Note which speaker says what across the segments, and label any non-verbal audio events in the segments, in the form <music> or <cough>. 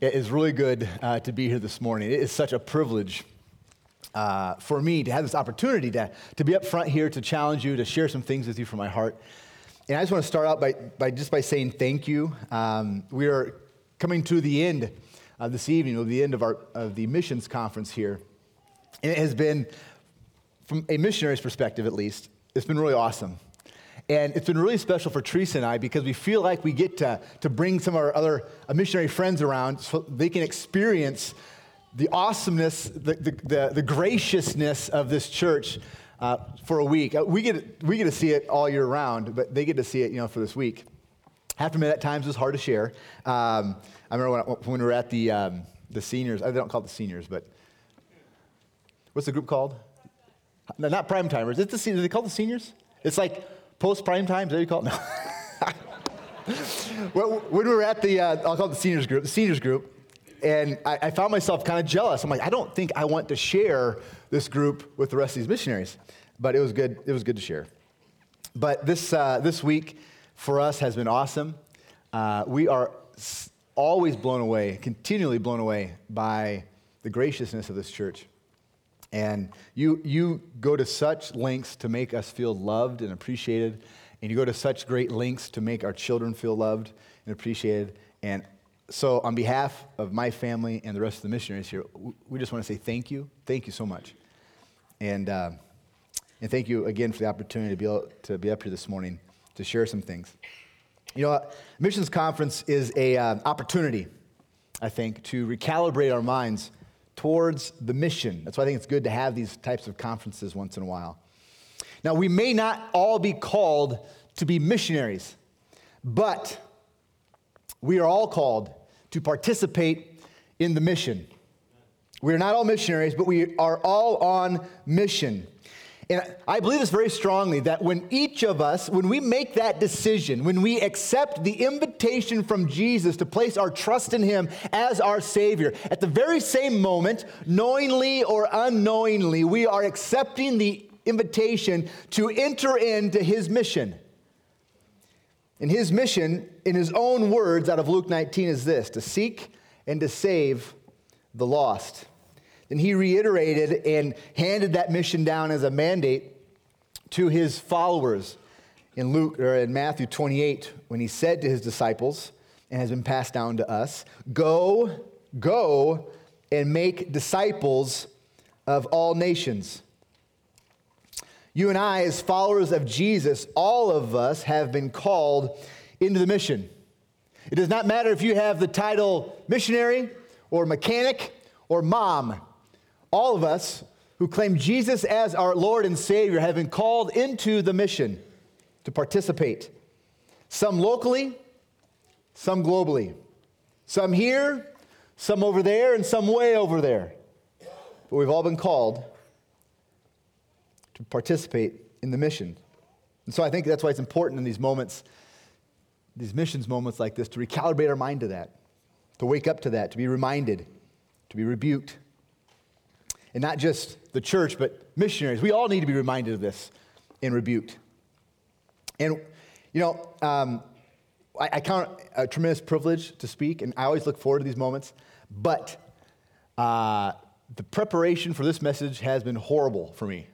Speaker 1: It is really good uh, to be here this morning. It is such a privilege uh, for me to have this opportunity to, to be up front here to challenge you, to share some things with you from my heart. And I just want to start out by, by just by saying thank you. Um, we are coming to the end uh, this evening, or the end of, our, of the missions conference here. And it has been, from a missionary's perspective at least, it's been really awesome. And it's been really special for Teresa and I because we feel like we get to, to bring some of our other uh, missionary friends around so they can experience the awesomeness, the, the, the, the graciousness of this church uh, for a week. Uh, we get, we get to see it all year round, but they get to see it, you know, for this week. Have to admit, at times was hard to share. Um, I remember when, when, we were at the, um, the seniors, I don't call it the seniors, but what's the group called? No, not prime timers. It's the. They call the seniors? It's like post prime time, is that what you call it? No. <laughs> well, when we were at the, uh, I'll call it the seniors group, the seniors group, and I, I found myself kind of jealous. I'm like, I don't think I want to share this group with the rest of these missionaries, but it was good. It was good to share. But this uh, this week for us has been awesome. Uh, we are always blown away, continually blown away by the graciousness of this church. And you, you go to such lengths to make us feel loved and appreciated. And you go to such great lengths to make our children feel loved and appreciated. And so, on behalf of my family and the rest of the missionaries here, we just want to say thank you. Thank you so much. And, uh, and thank you again for the opportunity to be, able to be up here this morning to share some things. You know, missions conference is an uh, opportunity, I think, to recalibrate our minds towards the mission. That's why I think it's good to have these types of conferences once in a while. Now, we may not all be called to be missionaries, but we are all called to participate in the mission. We are not all missionaries, but we are all on mission. And I believe this very strongly that when each of us, when we make that decision, when we accept the invitation from Jesus to place our trust in Him as our Savior, at the very same moment, knowingly or unknowingly, we are accepting the invitation to enter into His mission. And His mission, in His own words out of Luke 19, is this to seek and to save the lost. Then he reiterated and handed that mission down as a mandate to his followers in Luke or in Matthew 28 when he said to his disciples and has been passed down to us, "Go, go and make disciples of all nations." You and I as followers of Jesus, all of us have been called into the mission. It does not matter if you have the title missionary or mechanic or mom. All of us who claim Jesus as our Lord and Savior have been called into the mission to participate. Some locally, some globally. Some here, some over there, and some way over there. But we've all been called to participate in the mission. And so I think that's why it's important in these moments, these missions moments like this, to recalibrate our mind to that, to wake up to that, to be reminded, to be rebuked and not just the church, but missionaries. We all need to be reminded of this and rebuked. And, you know, um, I, I, count a tremendous privilege to speak, and I always look forward to these moments. But uh, the preparation for this message has been horrible for me,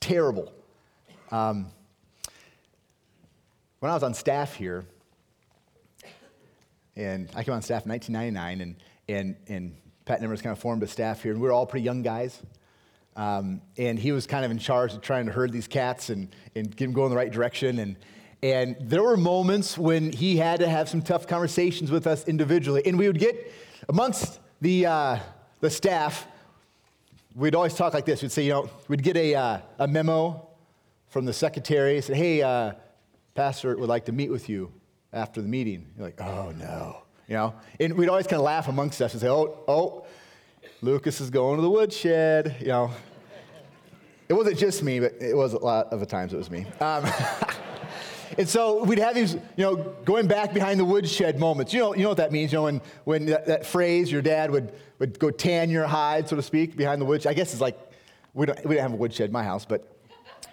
Speaker 1: terrible. Um, when I was on staff here, and I came on staff in 1999, and, and, and Pat Nimmers kind of formed a staff here, and we were all pretty young guys. Um, and he was kind of in charge of trying to herd these cats and, and get them going in the right direction. And, and there were moments when he had to have some tough conversations with us individually. And we would get amongst the, uh, the staff, we'd always talk like this. We'd say, you know, we'd get a, uh, a memo from the secretary, said, hey, uh, pastor would like to meet with you after the meeting. You're like, oh no you know? And we'd always kind of laugh amongst us and say, oh, oh, Lucas is going to the woodshed, you know. It wasn't just me, but it was a lot of the times it was me. Um, <laughs> and so we'd have these, you know, going back behind the woodshed moments. You know, you know what that means, you know, when, when that, that phrase, your dad would, would go tan your hide, so to speak, behind the woodshed. I guess it's like, we don't, we don't have a woodshed in my house, but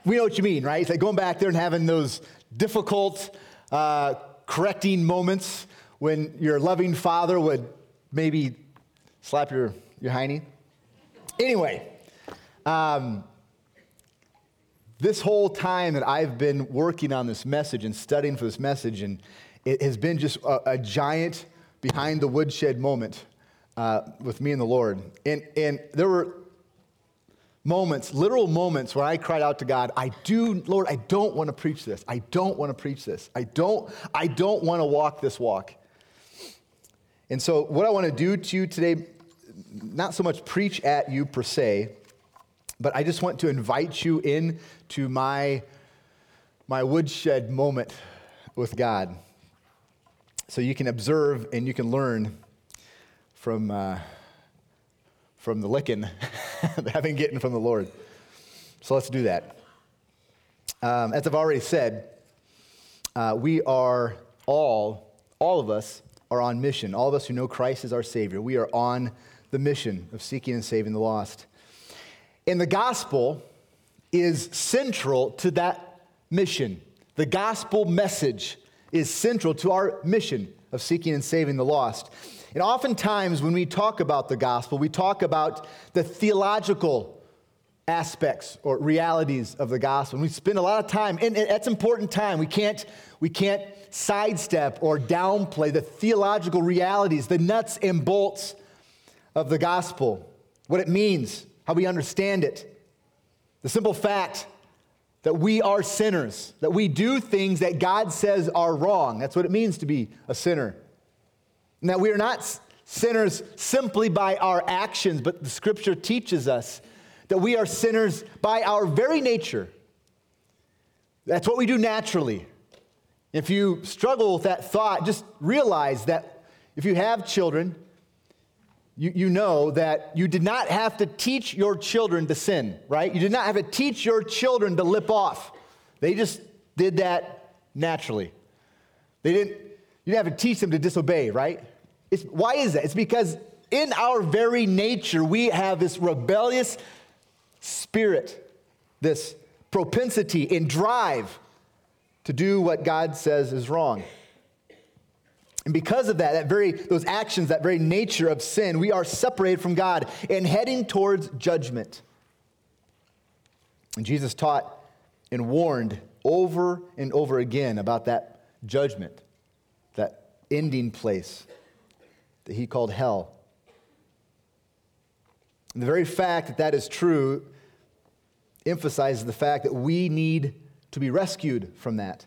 Speaker 1: we know what you mean, right? It's like going back there and having those difficult, uh, correcting moments when your loving father would maybe slap your, your hiney. Anyway, um, this whole time that I've been working on this message and studying for this message, and it has been just a, a giant behind the woodshed moment uh, with me and the Lord. And, and there were moments, literal moments, where I cried out to God, I do, Lord, I don't want to preach this. I don't want to preach this. I don't, I don't want to walk this walk. And so, what I want to do to you today, not so much preach at you per se, but I just want to invite you in to my, my woodshed moment with God. So you can observe and you can learn from, uh, from the licking <laughs> that I've been getting from the Lord. So let's do that. Um, as I've already said, uh, we are all, all of us, are on mission. All of us who know Christ as our Savior, we are on the mission of seeking and saving the lost. And the gospel is central to that mission. The gospel message is central to our mission of seeking and saving the lost. And oftentimes, when we talk about the gospel, we talk about the theological aspects or realities of the gospel. And we spend a lot of time, and that's important time. We can't, we can't sidestep or downplay the theological realities, the nuts and bolts of the gospel, what it means, how we understand it. The simple fact that we are sinners, that we do things that God says are wrong. That's what it means to be a sinner. And that we are not sinners simply by our actions, but the scripture teaches us that we are sinners by our very nature. That's what we do naturally. If you struggle with that thought, just realize that if you have children, you, you know that you did not have to teach your children to sin, right? You did not have to teach your children to lip off. They just did that naturally. They didn't, you didn't have to teach them to disobey, right? It's, why is that? It's because in our very nature, we have this rebellious spirit, this propensity and drive to do what God says is wrong. And because of that, that very, those actions, that very nature of sin, we are separated from God and heading towards judgment. And Jesus taught and warned over and over again about that judgment, that ending place that he called hell. And the very fact that that is true emphasizes the fact that we need to be rescued from that.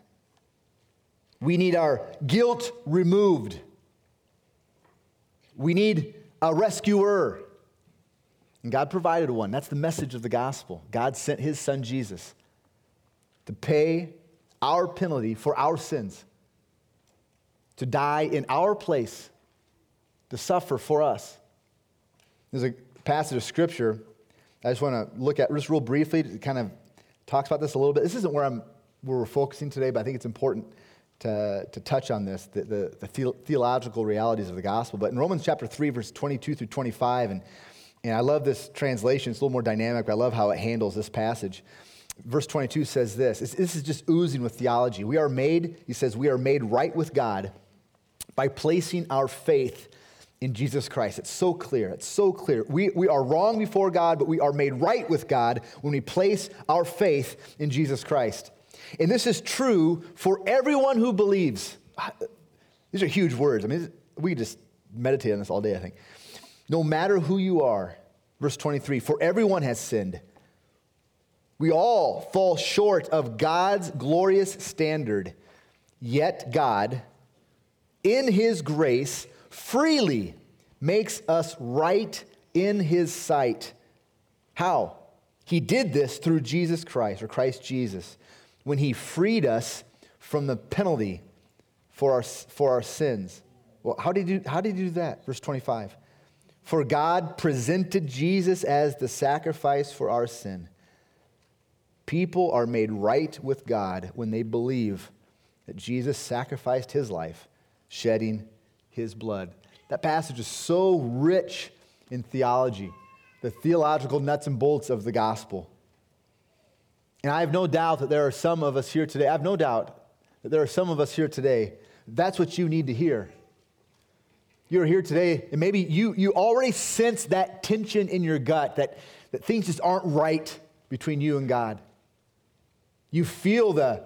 Speaker 1: We need our guilt removed. We need a rescuer. And God provided one. That's the message of the gospel. God sent his son Jesus to pay our penalty for our sins, to die in our place, to suffer for us. There's a passage of scripture I just want to look at just real briefly. Kind of talks about this a little bit. This isn't where I'm where we're focusing today, but I think it's important to, to touch on this, the, the, the, theological realities of the gospel. But in Romans chapter 3, verse 22 through 25, and, and I love this translation, it's a little more dynamic, but I love how it handles this passage. Verse 22 says this this is just oozing with theology. We are made, he says, we are made right with God by placing our faith in Jesus Christ. It's so clear. It's so clear. We, we are wrong before God, but we are made right with God when we place our faith in Jesus Christ. And this is true for everyone who believes. These are huge words. I mean, we just meditate on this all day, I think. No matter who you are, verse 23 for everyone has sinned. We all fall short of God's glorious standard, yet God, in His grace, freely makes us right in His sight. How? He did this through Jesus Christ, or Christ Jesus when he freed us from the penalty for our, for our sins. Well, how did, how did he do that? Verse 25. For God presented Jesus as the sacrifice for our sin. People are made right with God when they believe that Jesus sacrificed his life, shedding his blood. That passage is so rich in theology, the theological nuts and bolts of the gospel. And I have no doubt that there are some of us here today, I have no doubt that there are some of us here today, that's what you need to hear. You're here today, and maybe you, you already sense that tension in your gut that, that things just aren't right between you and God. You feel the,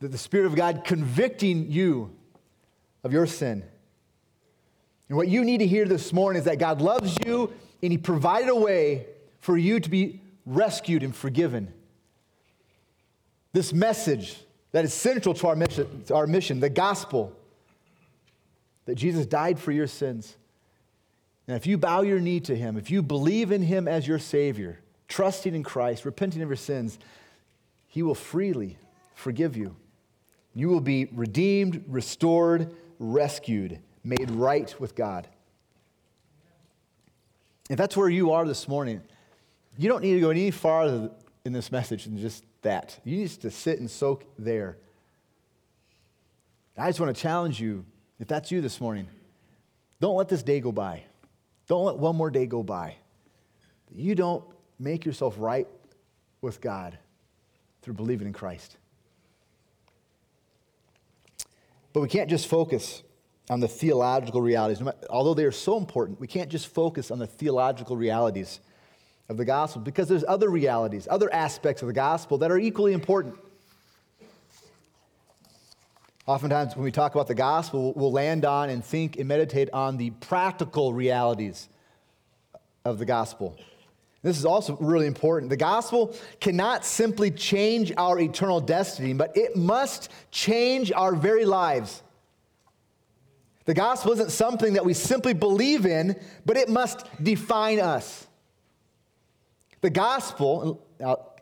Speaker 1: the, the Spirit of God convicting you of your sin. And what you need to hear this morning is that God loves you and He provided a way for you to be rescued and forgiven. This message that is central to our mission, to our mission the gospel, that Jesus died for your sins. And if you bow your knee to Him, if you believe in Him as your Savior, trusting in Christ, repenting of your sins, He will freely forgive you. You will be redeemed, restored, rescued, made right with God. If that's where you are this morning, you don't need to go any farther in this message than just that. You need to sit and soak there. I just want to challenge you, if that's you this morning, don't let this day go by. Don't let one more day go by. You don't make yourself right with God through believing in Christ. But we can't just focus on the theological realities. Although they are so important, we can't just focus on the theological realities of the gospel because there's other realities, other aspects of the gospel that are equally important. Oftentimes, when we talk about the gospel, we'll land on and think and meditate on the practical realities of the gospel. This is also really important. The gospel cannot simply change our eternal destiny, but it must change our very lives. The gospel isn't something that we simply believe in, but it must define us. The gospel,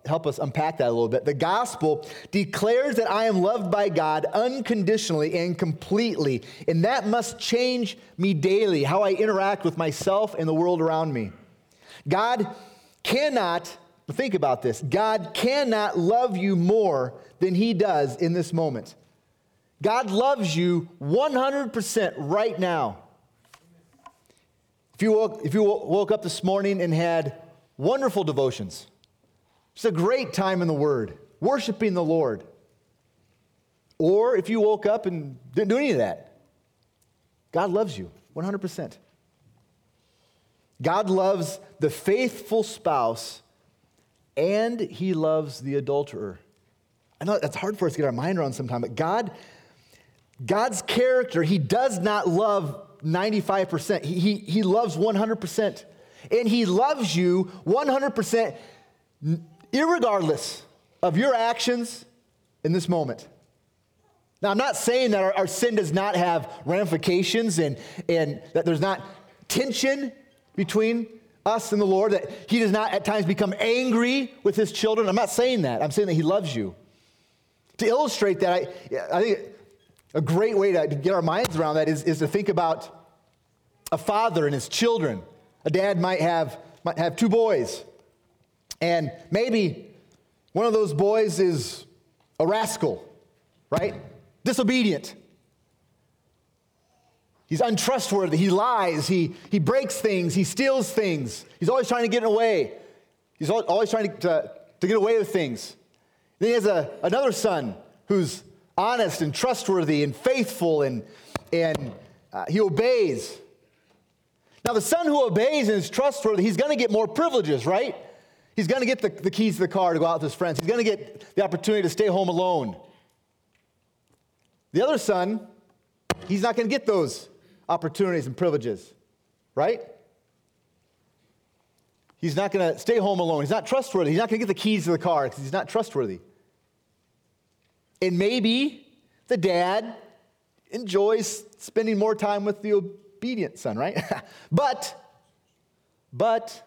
Speaker 1: help us unpack that a little bit. The gospel declares that I am loved by God unconditionally and completely, and that must change me daily, how I interact with myself and the world around me. God cannot, think about this, God cannot love you more than He does in this moment. God loves you 100% right now. If you, woke, if you woke up this morning and had wonderful devotions, it's a great time in the Word, worshiping the Lord. Or if you woke up and didn't do any of that, God loves you 100%. God loves the faithful spouse and he loves the adulterer. I know that's hard for us to get our mind around sometimes, but God God's character, he does not love 95%. He, he, he loves 100%. And he loves you 100%, regardless of your actions in this moment. Now, I'm not saying that our, our, sin does not have ramifications and, and that there's not tension between us and the Lord, that he does not at times become angry with his children. I'm not saying that. I'm saying that he loves you. To illustrate that, I, I think a great way to get our minds around that is, is to think about a father and his children. A dad might have, might have two boys, and maybe one of those boys is a rascal, right? Disobedient. He's untrustworthy. He lies. He, he breaks things. He steals things. He's always trying to get away. He's always trying to, to, to get away with things. Then he has a, another son who's honest and trustworthy and faithful and, and uh, he obeys. Now, the son who obeys and is trustworthy, he's going to get more privileges, right? He's going to get the, the keys to the car to go out with his friends. He's going to get the opportunity to stay home alone. The other son, he's not going to get those opportunities and privileges, right? He's not going to stay home alone. He's not trustworthy. He's not going to get the keys to the car because he's not trustworthy. And maybe the dad enjoys spending more time with the obedient son, right? <laughs> but, but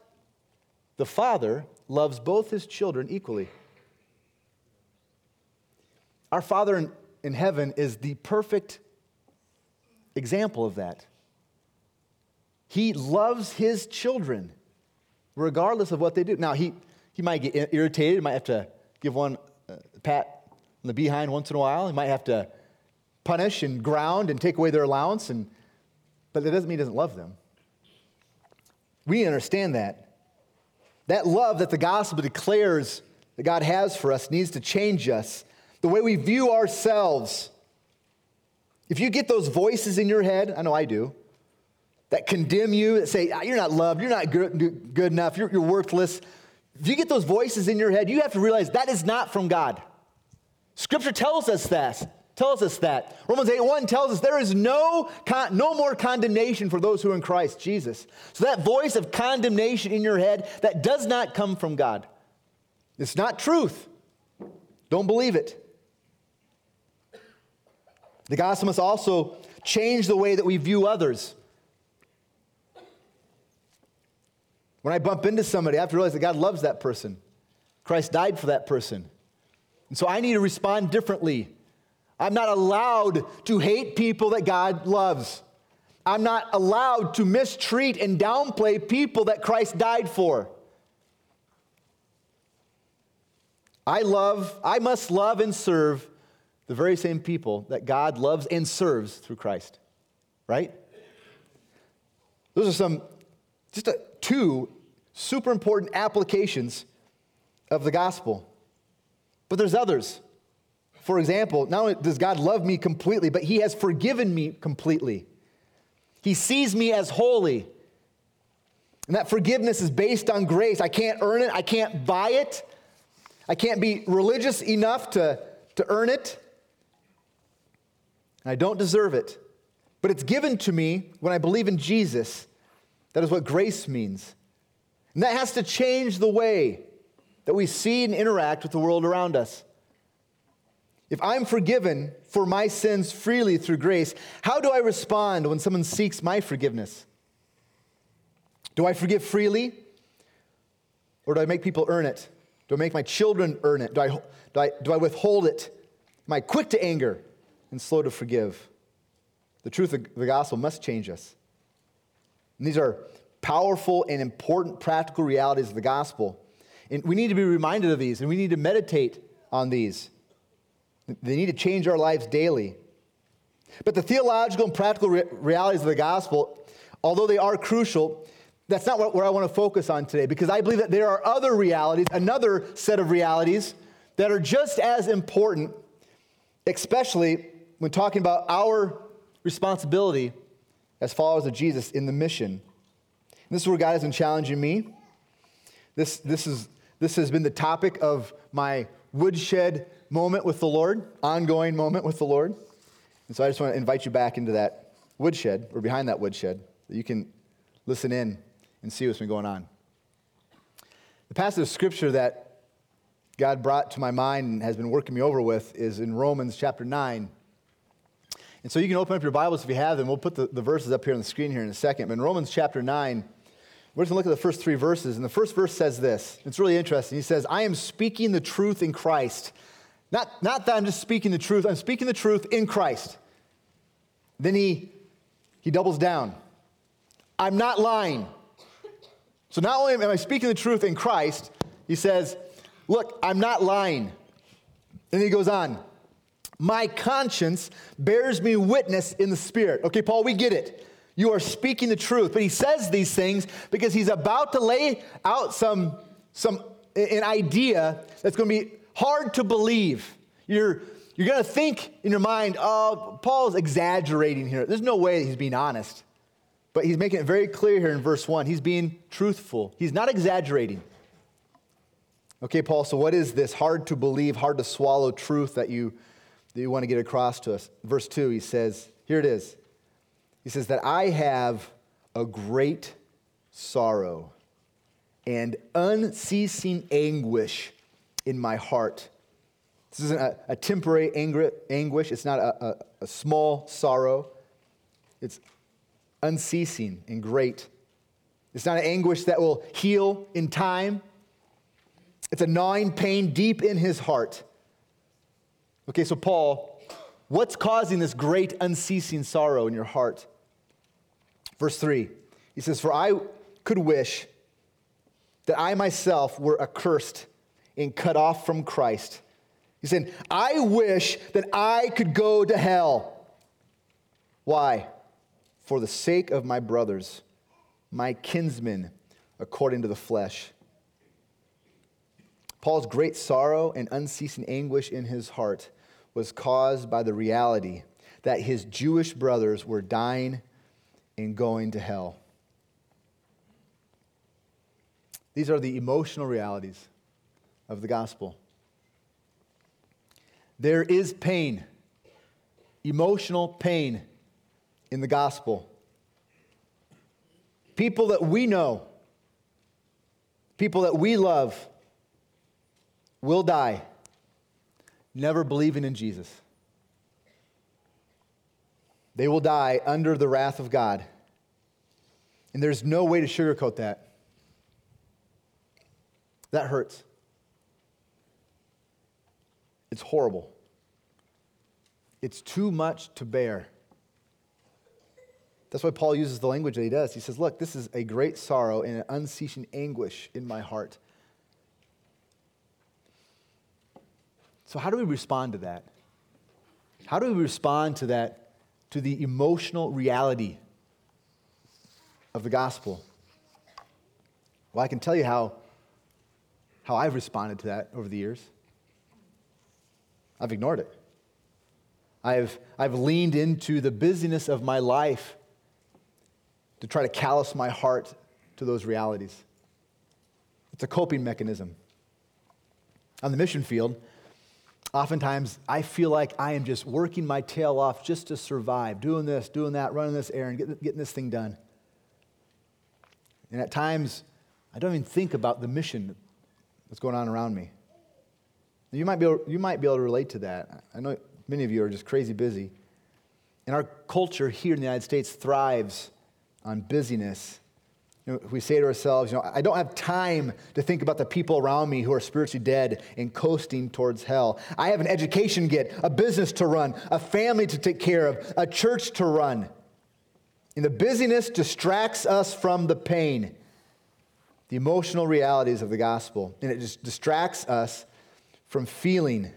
Speaker 1: the father loves both his children equally. Our Father in, in heaven is the perfect example of that. He loves his children regardless of what they do. Now, he, he might get irritated, he might have to give one a pat on the behind once in a while. He might have to punish and ground and take away their allowance, and, but that doesn't mean he doesn't love them. We understand that. That love that the gospel declares that God has for us needs to change us. The way we view ourselves. If you get those voices in your head, I know I do, that condemn you, that say, ah, you're not loved, you're not good, good enough, you're, you're worthless, if you get those voices in your head, you have to realize that is not from God. Scripture tells us that. Tells us that. Romans 8 1 tells us there is no, con- no more condemnation for those who are in Christ Jesus. So that voice of condemnation in your head, that does not come from God. It's not truth. Don't believe it. The gospel must also change the way that we view others. When I bump into somebody, I have to realize that God loves that person. Christ died for that person. And so I need to respond differently. I'm not allowed to hate people that God loves. I'm not allowed to mistreat and downplay people that Christ died for. I love, I must love and serve the very same people that God loves and serves through Christ. Right? Those are some, just a, two super important applications of the gospel. But there's others. For example, not only does God love me completely, but He has forgiven me completely. He sees me as holy. And that forgiveness is based on grace. I can't earn it, I can't buy it, I can't be religious enough to, to earn it. And I don't deserve it. But it's given to me when I believe in Jesus. That is what grace means. And that has to change the way that we see and interact with the world around us. If I'm forgiven for my sins freely through grace, how do I respond when someone seeks my forgiveness? Do I forgive freely? Or do I make people earn it? Do I make my children earn it? Do I, do I, do I withhold it? Am I quick to anger and slow to forgive? The truth of the gospel must change us. And these are powerful and important practical realities of the gospel. And we need to be reminded of these and we need to meditate on these. They need to change our lives daily. But the theological and practical re- realities of the gospel, although they are crucial, that's not what, where I want to focus on today because I believe that there are other realities, another set of realities that are just as important, especially when talking about our responsibility as followers of Jesus in the mission. And this is where God has been challenging me. This, this, is, this has been the topic of my woodshed moment with the Lord, ongoing moment with the Lord. And so I just want to invite you back into that woodshed, or behind that woodshed, that you can listen in and see what's been going on. The passage of scripture that God brought to my mind and has been working me over with is in Romans chapter 9. And so you can open up your Bibles if you have them. We'll put the, the verses up here on the screen here in a second. But in Romans chapter 9, we're just going to look at the first three verses. And the first verse says this. It's really interesting. He says, I am speaking the truth in Christ. Not, not that I'm just speaking the truth, I'm speaking the truth in Christ. Then he, he doubles down. I'm not lying. So not only am I speaking the truth in Christ, he says, Look, I'm not lying. And he goes on, My conscience bears me witness in the Spirit. Okay, Paul, we get it. You are speaking the truth. But he says these things because he's about to lay out some, some an idea that's going to be hard to believe. You're, you're going to think in your mind, oh, Paul's exaggerating here. There's no way he's being honest. But he's making it very clear here in verse 1. He's being truthful, he's not exaggerating. Okay, Paul, so what is this hard to believe, hard to swallow truth that you, that you want to get across to us? Verse 2, he says, here it is. He says, that I have a great sorrow and unceasing anguish in my heart. This isn't a, a temporary anguish, it's not a, a, a small sorrow, it's unceasing and great. It's not an anguish that will heal in time. It's a gnawing pain deep in his heart. Okay, so Paul, what's causing this great unceasing sorrow in your heart? Verse 3, he says, For I could wish that I myself were accursed and cut off from Christ. He said, I wish that I could go to hell. Why? For the sake of my brothers, my kinsmen, according to the flesh. Paul's great sorrow and unceasing anguish in his heart was caused by the reality that his Jewish brothers were dying and going to hell. These are the emotional realities of the gospel. There is pain, emotional pain in the gospel. People that we know, people that we love, will die never believing in Jesus. They will die under the wrath of God. And there's no way to sugarcoat that. That hurts. It's horrible. It's too much to bear. That's why Paul uses the language that he does. He says, Look, this is a great sorrow and an unceasing anguish in my heart. So, how do we respond to that? How do we respond to that, to the emotional reality of the gospel? Well, I can tell you how, how I've responded to that over the years. I've ignored it. I've, I've leaned into the busyness of my life to try to callous my heart to those realities. It's a coping mechanism. On the mission field, oftentimes I feel like I am just working my tail off just to survive, doing this, doing that, running this errand, getting, getting this thing done. And at times, I don't even think about the mission that's going on around me. You might, be able, you might be able to relate to that. I know many of you are just crazy busy. And our culture here in the United States thrives on busyness you know, we say to ourselves, you know, I don't have time to think about the people around me who are spiritually dead and coasting towards hell. I have an education to get, a business to run, a family to take care of, a church to run. And the busyness distracts us from the pain, the emotional realities of the gospel. And it just distracts us from feeling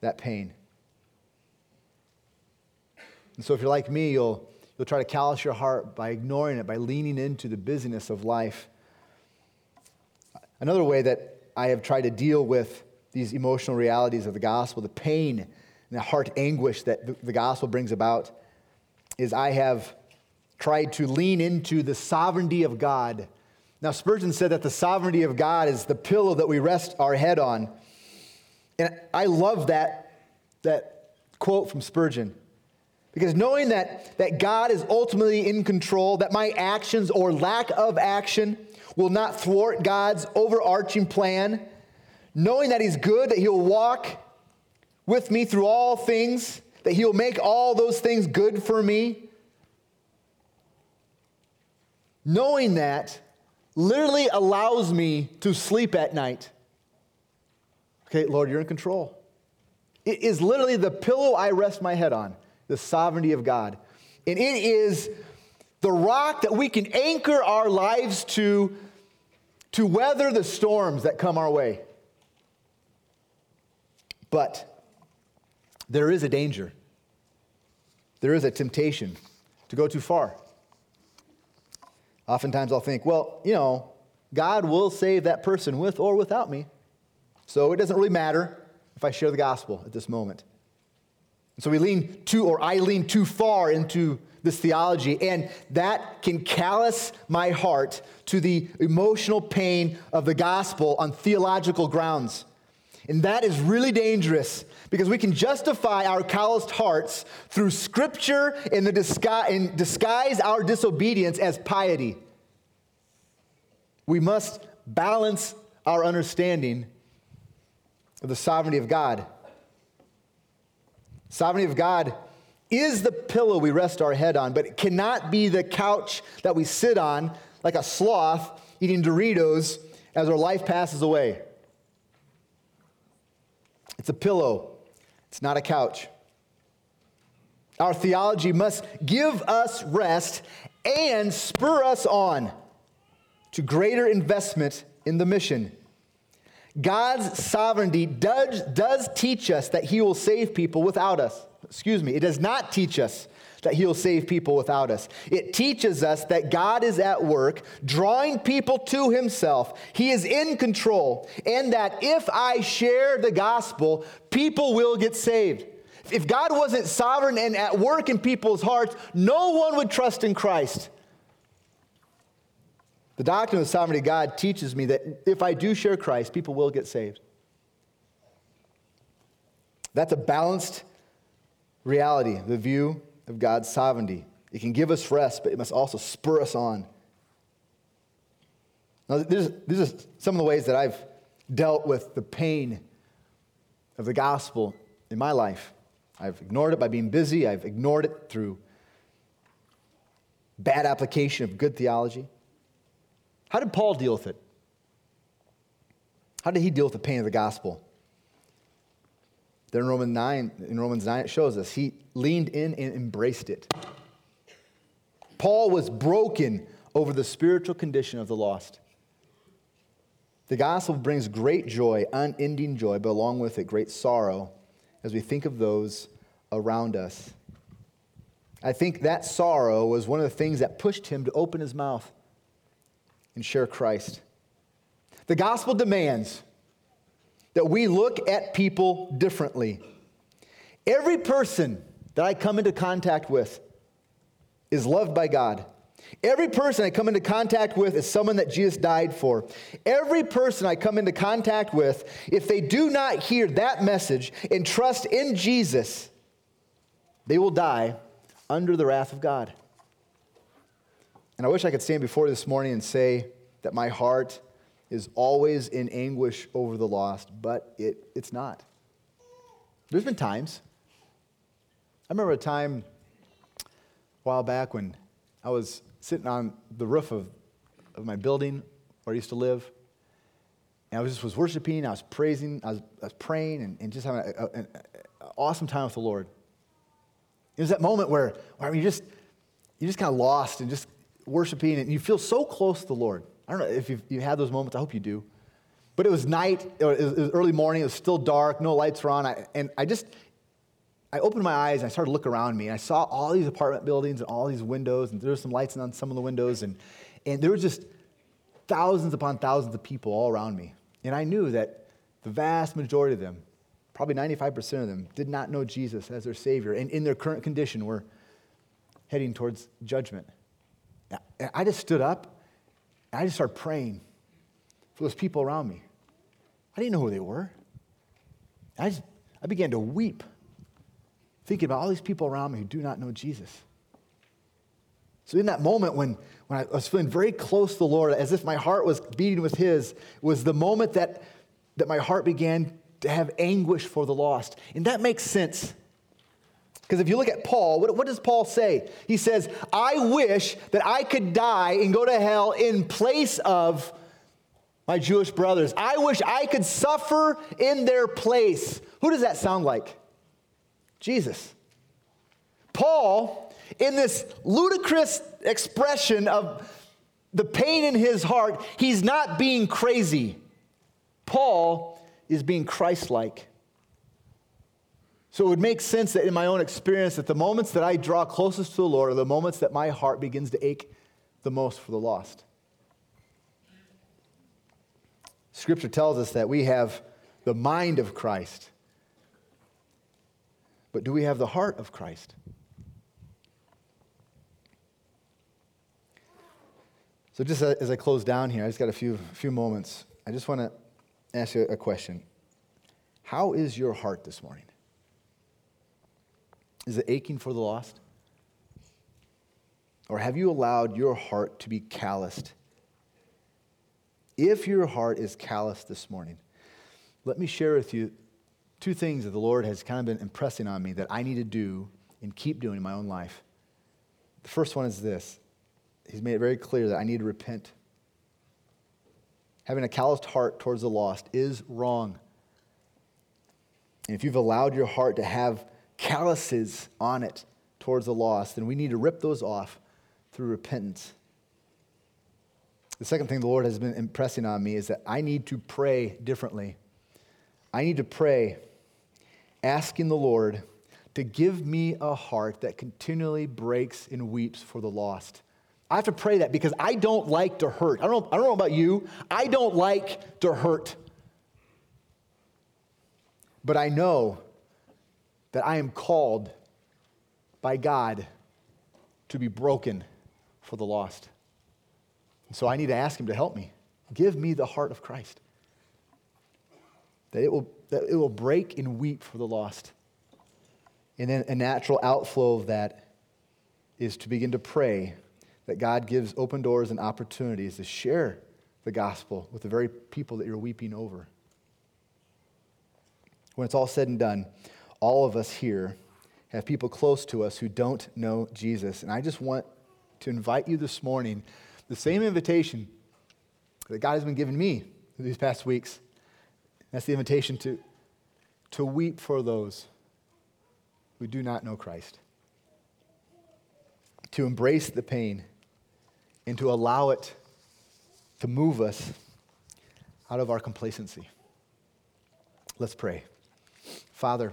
Speaker 1: that pain. And so if you're like me, you'll You'll try to callous your heart by ignoring it, by leaning into the busyness of life. Another way that I have tried to deal with these emotional realities of the gospel, the pain and the heart anguish that the gospel brings about, is I have tried to lean into the sovereignty of God. Now, Spurgeon said that the sovereignty of God is the pillow that we rest our head on. And I love that, that quote from Spurgeon. Because knowing that, that God is ultimately in control, that my actions or lack of action will not thwart God's overarching plan, knowing that He's good, that He'll walk with me through all things, that He'll make all those things good for me, knowing that literally allows me to sleep at night. Okay, Lord, you're in control. It is literally the pillow I rest my head on the sovereignty of God. And it is the rock that we can anchor our lives to to weather the storms that come our way. But there is a danger. There is a temptation to go too far. Oftentimes I'll think, well, you know, God will save that person with or without me. So it doesn't really matter if I share the gospel at this moment. So we lean too, or I lean too far into this theology, and that can callous my heart to the emotional pain of the gospel on theological grounds. And that is really dangerous because we can justify our calloused hearts through scripture and, the and disguise our disobedience as piety. We must balance our understanding of the sovereignty of God. Sovereignty of God is the pillow we rest our head on, but it cannot be the couch that we sit on like a sloth eating Doritos as our life passes away. It's a pillow, it's not a couch. Our theology must give us rest and spur us on to greater investment in the mission. God's sovereignty does, does teach us that He will save people without us. Excuse me, it does not teach us that He'll save people without us. It teaches us that God is at work, drawing people to Himself. He is in control, and that if I share the gospel, people will get saved. If God wasn't sovereign and at work in people's hearts, no one would trust in Christ. The doctrine of the sovereignty of God teaches me that if I do share Christ, people will get saved. That's a balanced reality, the view of God's sovereignty. It can give us rest, but it must also spur us on. Now, these are some of the ways that I've dealt with the pain of the gospel in my life. I've ignored it by being busy, I've ignored it through bad application of good theology. How did Paul deal with it? How did he deal with the pain of the gospel? There in Romans 9, in Romans 9, it shows us he leaned in and embraced it. Paul was broken over the spiritual condition of the lost. The gospel brings great joy, unending joy, but along with it, great sorrow as we think of those around us. I think that sorrow was one of the things that pushed him to open his mouth and share Christ. The gospel demands that we look at people differently. Every person that I come into contact with is loved by God. Every person I come into contact with is someone that Jesus died for. Every person I come into contact with, if they do not hear that message and trust in Jesus, they will die under the wrath of God. And I wish I could stand before this morning and say that my heart is always in anguish over the lost, but it, it's not. There's been times. I remember a time a while back when I was sitting on the roof of, of my building where I used to live. And I was just was worshiping, I was praising, I was, I was praying, and, and just having an awesome time with the Lord. It was that moment where, where you just you just kind of lost and just worshiping, and you feel so close to the Lord. I don't know if you've, you had those moments. I hope you do. But it was night, it was, it was early morning, it was still dark, no lights were on. I, and I just, I opened my eyes and I started to look around me. And I saw all these apartment buildings and all these windows, and there were some lights on some of the windows. And, and there were just thousands upon thousands of people all around me. And I knew that the vast majority of them, probably 95% of them, did not know Jesus as their Savior. And in their current condition, were heading towards judgment. I just stood up and I just started praying for those people around me. I didn't know who they were. I, just, I began to weep, thinking about all these people around me who do not know Jesus. So, in that moment when, when I was feeling very close to the Lord, as if my heart was beating with His, was the moment that, that my heart began to have anguish for the lost. And that makes sense because if you look at Paul, what, what, does Paul say? He says, I wish that I could die and go to hell in place of my Jewish brothers. I wish I could suffer in their place. Who does that sound like? Jesus. Paul, in this ludicrous expression of the pain in his heart, he's not being crazy. Paul is being Christ like. So it would make sense that in my own experience, that the moments that I draw closest to the Lord are the moments that my heart begins to ache the most for the lost. Scripture tells us that we have the mind of Christ. But do we have the heart of Christ? So, just as I close down here, I just got a few, few moments. I just want to ask you a question. How is your heart this morning? Is it aching for the lost? Or have you allowed your heart to be calloused? If your heart is calloused this morning, let me share with you two things that the Lord has kind of been impressing on me that I need to do and keep doing in my own life. The first one is this He's made it very clear that I need to repent. Having a calloused heart towards the lost is wrong. And if you've allowed your heart to have calluses on it towards the lost, then we need to rip those off through repentance. The second thing the Lord has been impressing on me is that I need to pray differently. I need to pray asking the Lord to give me a heart that continually breaks and weeps for the lost. I have to pray that because I don't like to hurt. I don't I don't know about you. I don't like to hurt. But I know that I am called by God to be broken for the lost. And so I need to ask Him to help me. Give me the heart of Christ. That it will, that it will break and weep for the lost. And then a natural outflow of that is to begin to pray that God gives open doors and opportunities to share the gospel with the very people that you're weeping over. When it's all said and done, all of us here have people close to us who don't know Jesus. And I just want to invite you this morning the same invitation that God has been giving me these past weeks. That's the invitation to, to weep for those who do not know Christ, to embrace the pain, and to allow it to move us out of our complacency. Let's pray. Father,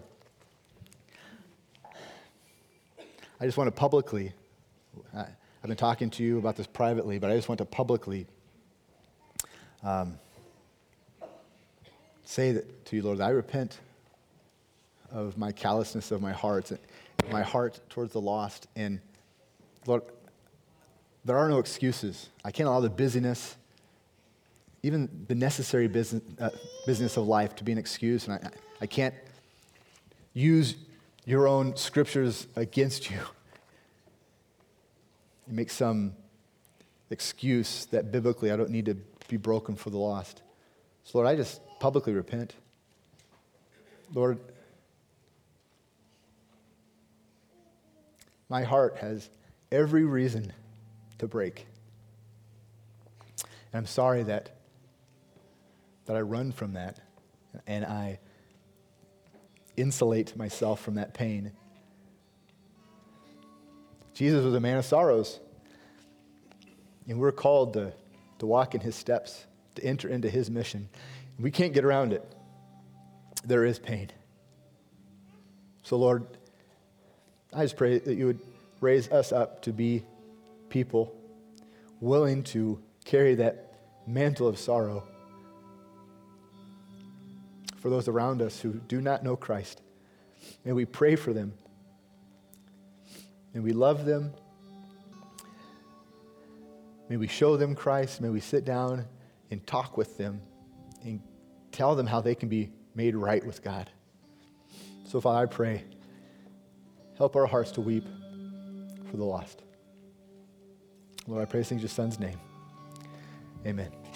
Speaker 1: I just want to publicly, I, have been talking to you about this privately, but I just want to publicly um, say that to you, Lord, I repent of my callousness of my heart, my heart towards the lost. And Lord, there are no excuses. I can't allow the busyness, even the necessary business, uh, business of life, to be an excuse. And I, I can't use your own scriptures against you. You make some excuse that biblically I don't need to be broken for the lost. So, Lord, I just publicly repent. Lord, my heart has every reason to break. And I'm sorry that, that I run from that and I insulate myself from that pain. Jesus was a man of sorrows. And we're called to, to walk in his steps, to enter into his mission. We can't get around it. There is pain. So, Lord, I just pray that you would raise us up to be people willing to carry that mantle of sorrow for those around us who do not know Christ. And we pray for them. And we love them. May we show them Christ. May we sit down and talk with them and tell them how they can be made right with God. So, Father, I pray, help our hearts to weep for the lost. Lord, I pray this in your son's name. Amen.